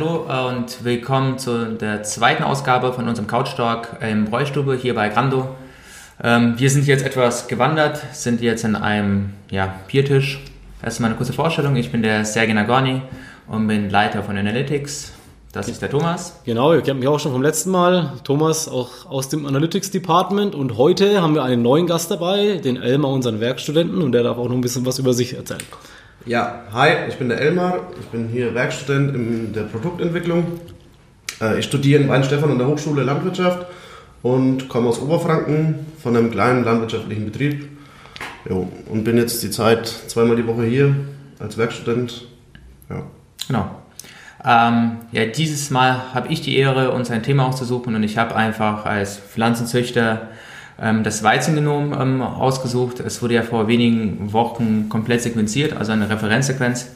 Hallo und willkommen zu der zweiten Ausgabe von unserem Couch Talk im Bräustube hier bei Grando. Ähm, wir sind jetzt etwas gewandert, sind jetzt in einem ja, Biertisch. Erstmal eine kurze Vorstellung. Ich bin der Sergei Nagorny und bin Leiter von Analytics. Das ist der Thomas. Genau, ihr kennt mich auch schon vom letzten Mal. Thomas auch aus dem Analytics Department. Und heute haben wir einen neuen Gast dabei, den Elmar, unseren Werkstudenten. Und der darf auch noch ein bisschen was über sich erzählen. Ja, hi, ich bin der Elmar. Ich bin hier Werkstudent in der Produktentwicklung. Äh, ich studiere in Weinstefan an der Hochschule Landwirtschaft und komme aus Oberfranken von einem kleinen landwirtschaftlichen Betrieb. Jo, und bin jetzt die Zeit zweimal die Woche hier als Werkstudent. Ja. Genau. Ähm, ja, dieses Mal habe ich die Ehre, uns ein Thema auszusuchen und ich habe einfach als Pflanzenzüchter das Weizengenom ähm, ausgesucht. Es wurde ja vor wenigen Wochen komplett sequenziert, also eine Referenzsequenz.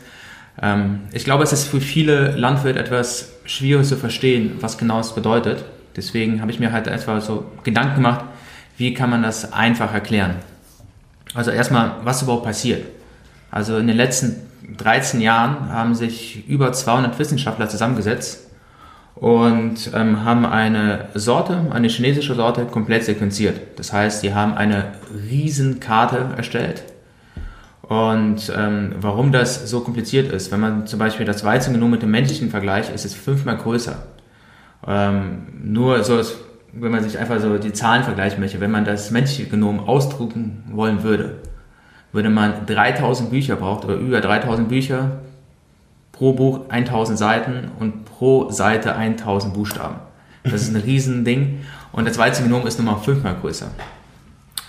Ähm, ich glaube, es ist für viele Landwirte etwas schwierig zu verstehen, was genau es bedeutet. Deswegen habe ich mir halt etwa so Gedanken gemacht, wie kann man das einfach erklären. Also erstmal, was überhaupt passiert. Also in den letzten 13 Jahren haben sich über 200 Wissenschaftler zusammengesetzt und ähm, haben eine Sorte, eine chinesische Sorte, komplett sequenziert. Das heißt, sie haben eine Riesenkarte erstellt. Und ähm, warum das so kompliziert ist, wenn man zum Beispiel das Weizengenom mit dem menschlichen Vergleich, ist es fünfmal größer. Ähm, nur so, wenn man sich einfach so die Zahlen vergleichen möchte, wenn man das menschliche Genom ausdrucken wollen würde, würde man 3000 Bücher braucht oder über 3000 Bücher, pro Buch 1000 Seiten und pro Seite 1000 Buchstaben. Das ist ein Riesending und das Weizengenom ist nochmal fünfmal größer.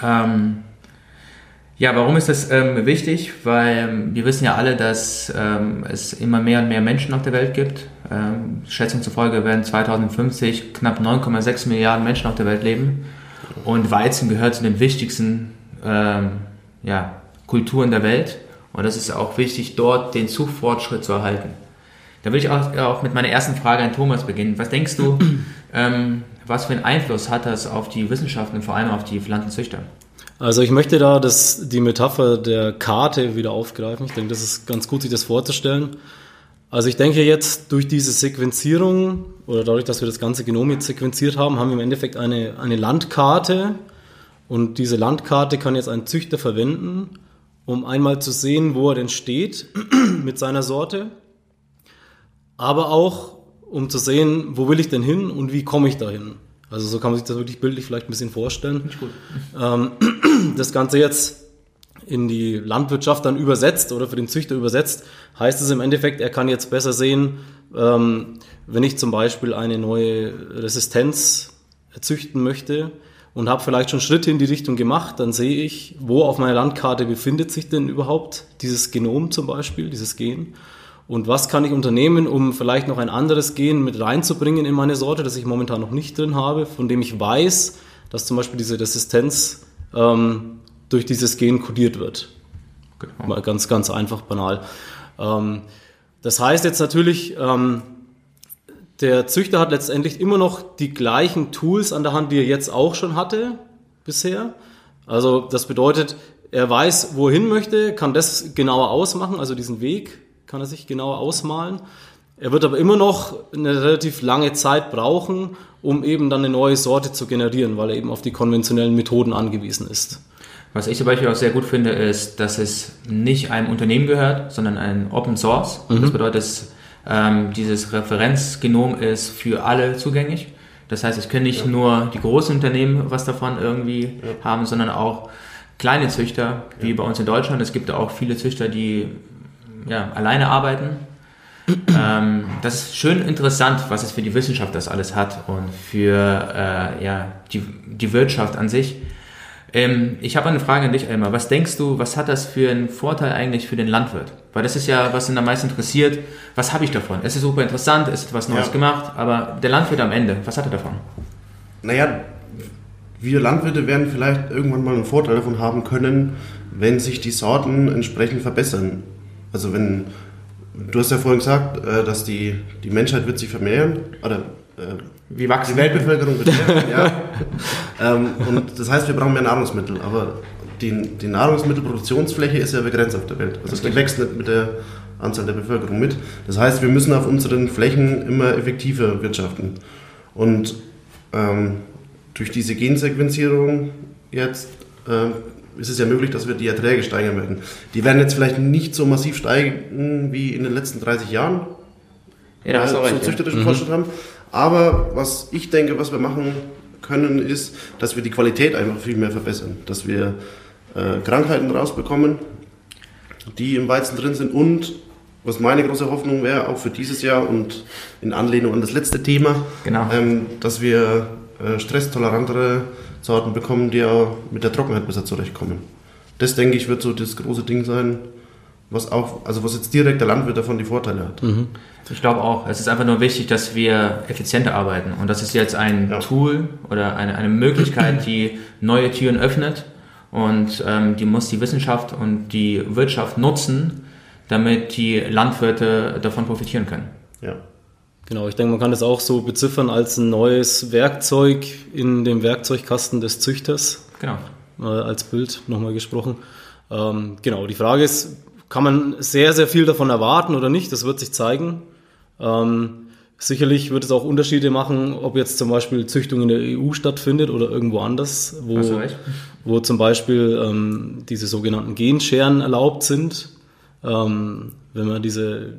Ähm, ja, warum ist das ähm, wichtig? Weil ähm, wir wissen ja alle, dass ähm, es immer mehr und mehr Menschen auf der Welt gibt. Ähm, Schätzung zufolge werden 2050 knapp 9,6 Milliarden Menschen auf der Welt leben. Und Weizen gehört zu den wichtigsten ähm, ja, Kulturen der Welt. Und das ist auch wichtig, dort den Zugfortschritt zu erhalten. Da will ich auch, auch mit meiner ersten Frage an Thomas beginnen. Was denkst du, ähm, was für einen Einfluss hat das auf die Wissenschaften und vor allem auf die Pflanzenzüchter? Also ich möchte da das, die Metapher der Karte wieder aufgreifen. Ich denke, das ist ganz gut, sich das vorzustellen. Also ich denke jetzt durch diese Sequenzierung oder dadurch, dass wir das ganze Genom jetzt sequenziert haben, haben wir im Endeffekt eine, eine Landkarte und diese Landkarte kann jetzt ein Züchter verwenden, um einmal zu sehen, wo er denn steht mit seiner Sorte, aber auch um zu sehen, wo will ich denn hin und wie komme ich dahin. Also so kann man sich das wirklich bildlich vielleicht ein bisschen vorstellen. Ähm, das Ganze jetzt in die Landwirtschaft dann übersetzt oder für den Züchter übersetzt, heißt es im Endeffekt, er kann jetzt besser sehen, ähm, wenn ich zum Beispiel eine neue Resistenz züchten möchte, und habe vielleicht schon Schritte in die Richtung gemacht, dann sehe ich, wo auf meiner Landkarte befindet sich denn überhaupt dieses Genom zum Beispiel, dieses Gen. Und was kann ich unternehmen, um vielleicht noch ein anderes Gen mit reinzubringen in meine Sorte, das ich momentan noch nicht drin habe, von dem ich weiß, dass zum Beispiel diese Resistenz ähm, durch dieses Gen kodiert wird. Genau. Mal ganz, ganz einfach banal. Ähm, das heißt jetzt natürlich, ähm, der Züchter hat letztendlich immer noch die gleichen Tools an der Hand, die er jetzt auch schon hatte bisher. Also das bedeutet, er weiß, wo er hin möchte, kann das genauer ausmachen, also diesen Weg kann er sich genauer ausmalen. Er wird aber immer noch eine relativ lange Zeit brauchen, um eben dann eine neue Sorte zu generieren, weil er eben auf die konventionellen Methoden angewiesen ist. Was ich zum Beispiel auch sehr gut finde, ist, dass es nicht einem Unternehmen gehört, sondern ein Open Source. Mhm. Das bedeutet, es ähm, dieses Referenzgenom ist für alle zugänglich. Das heißt, es können nicht ja. nur die großen Unternehmen was davon irgendwie ja. haben, sondern auch kleine Züchter, wie ja. bei uns in Deutschland. Es gibt auch viele Züchter, die ja, alleine arbeiten. ähm, das ist schön interessant, was es für die Wissenschaft das alles hat und für äh, ja, die, die Wirtschaft an sich. Ähm, ich habe eine Frage an dich, Elmar. Was denkst du, was hat das für einen Vorteil eigentlich für den Landwirt? Weil das ist ja, was ihn am meisten interessiert. Was habe ich davon? Es ist super interessant, es ist etwas Neues ja. gemacht, aber der Landwirt am Ende, was hat er davon? Naja, wir Landwirte werden vielleicht irgendwann mal einen Vorteil davon haben können, wenn sich die Sorten entsprechend verbessern. Also wenn, du hast ja vorhin gesagt, äh, dass die, die Menschheit wird sich vermehren, oder äh, Wie wachsen? Die Weltbevölkerung wird ja. Ähm, und das heißt, wir brauchen mehr Nahrungsmittel, aber die, die Nahrungsmittelproduktionsfläche ist ja begrenzt auf der Welt. Also die wächst nicht mit der Anzahl der Bevölkerung mit. Das heißt, wir müssen auf unseren Flächen immer effektiver wirtschaften. Und ähm, durch diese Gensequenzierung jetzt äh, ist es ja möglich, dass wir die Erträge steigern werden. Die werden jetzt vielleicht nicht so massiv steigen wie in den letzten 30 Jahren, Ja, du auch so züchterischen Fortschritt haben. Aber was ich denke, was wir machen können, ist, dass wir die Qualität einfach viel mehr verbessern. Dass wir äh, Krankheiten rausbekommen, die im Weizen drin sind und was meine große Hoffnung wäre, auch für dieses Jahr und in Anlehnung an das letzte Thema, Genau. ähm, dass wir äh, stresstolerantere Sorten bekommen, die auch mit der Trockenheit besser zurechtkommen. Das denke ich wird so das große Ding sein, was auch, also was jetzt direkt der Landwirt davon die Vorteile hat. Ich glaube auch, es ist einfach nur wichtig, dass wir effizienter arbeiten. Und das ist jetzt ein Ja. Tool oder eine, eine Möglichkeit, die neue Türen öffnet. Und ähm, die muss die Wissenschaft und die Wirtschaft nutzen, damit die Landwirte davon profitieren können. Ja. Genau, ich denke, man kann das auch so beziffern als ein neues Werkzeug in dem Werkzeugkasten des Züchters, Genau. äh, als Bild nochmal gesprochen. Ähm, genau, die Frage ist, kann man sehr, sehr viel davon erwarten oder nicht? Das wird sich zeigen. Ähm, sicherlich wird es auch Unterschiede machen, ob jetzt zum Beispiel Züchtung in der EU stattfindet oder irgendwo anders, wo, wo zum Beispiel ähm, diese sogenannten Genscheren erlaubt sind. Ähm, wenn man diese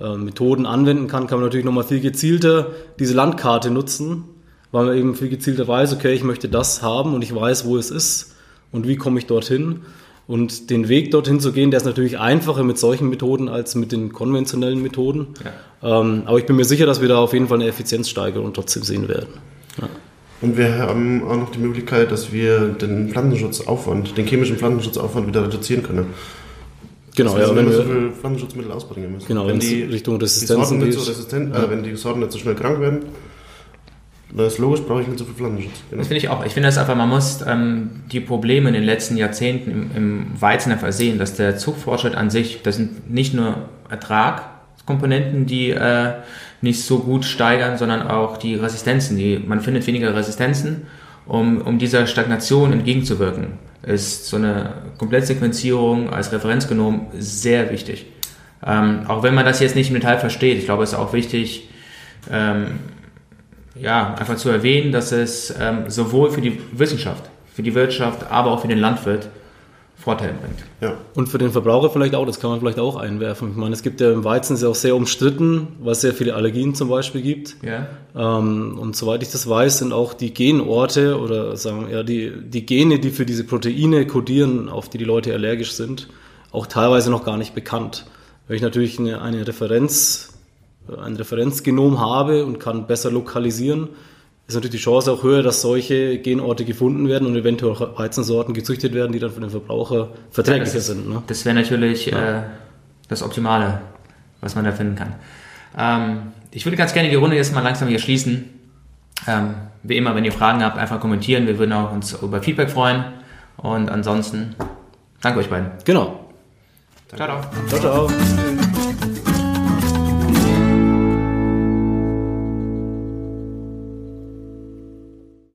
äh, Methoden anwenden kann, kann man natürlich nochmal viel gezielter diese Landkarte nutzen, weil man eben viel gezielter weiß, okay, ich möchte das haben und ich weiß, wo es ist und wie komme ich dorthin. Und den Weg dorthin zu gehen, der ist natürlich einfacher mit solchen Methoden als mit den konventionellen Methoden. Ähm, aber ich bin mir sicher, dass wir da auf jeden Fall eine Effizienzsteigerung trotzdem sehen werden. Ja. Und wir haben auch noch die Möglichkeit, dass wir den Pflanzenschutzaufwand, den chemischen Pflanzenschutzaufwand wieder reduzieren können. Genau, dass ja, wir wenn nicht mehr so wir, viel Pflanzenschutzmittel ausbringen müssen. genau, wenn die, Richtung die Resistenzen Sorten nicht so resistent, äh, wenn die Sorten nicht so schnell krank werden, dann ist logisch, brauche ich nicht so viel Pflanzenschutz. Genau. Das finde ich auch. Ich finde das einfach, man muss ähm, die Probleme in den letzten Jahrzehnten im, im Weizen einfach sehen, dass der Zuchtfortschritt an sich, das sind nicht nur Ertragkomponenten, die äh, nicht so gut steigern, sondern auch die Resistenzen. Die, man findet weniger Resistenzen, um, um dieser Stagnation entgegenzuwirken. Ist so eine Komplettsequenzierung als Referenzgenom sehr wichtig. Ähm, auch wenn man das jetzt nicht im Detail versteht, ich glaube, es ist auch wichtig, ähm, ja, einfach zu erwähnen, dass es ähm, sowohl für die Wissenschaft, für die Wirtschaft, aber auch für den Landwirt Vorteile bringt. Ja. Und für den Verbraucher vielleicht auch, das kann man vielleicht auch einwerfen. Ich meine, es gibt ja im Weizen ist ja auch sehr umstritten, weil es sehr viele Allergien zum Beispiel gibt. Ja, Ähm, und soweit ich das weiß, sind auch die Genorte oder sagen ja die, die Gene, die für diese Proteine kodieren, auf die die Leute allergisch sind, auch teilweise noch gar nicht bekannt. Wenn ich natürlich eine, eine Referenz, ein Referenzgenom habe und kann besser lokalisieren, ist natürlich die Chance auch höher, dass solche Genorte gefunden werden und eventuell auch Weizensorten gezüchtet werden, die dann für den Verbraucher verträglicher ist- sind. Ne? das wäre natürlich äh, das Optimale, was man da finden kann. Ähm, ich würde ganz gerne die Runde jetzt mal langsam hier schließen. Ähm, wie immer, wenn ihr Fragen habt, einfach kommentieren. Wir würden auch uns über Feedback freuen. Und ansonsten, danke euch beiden. Genau. Ciao, ciao. Ciao, ciao.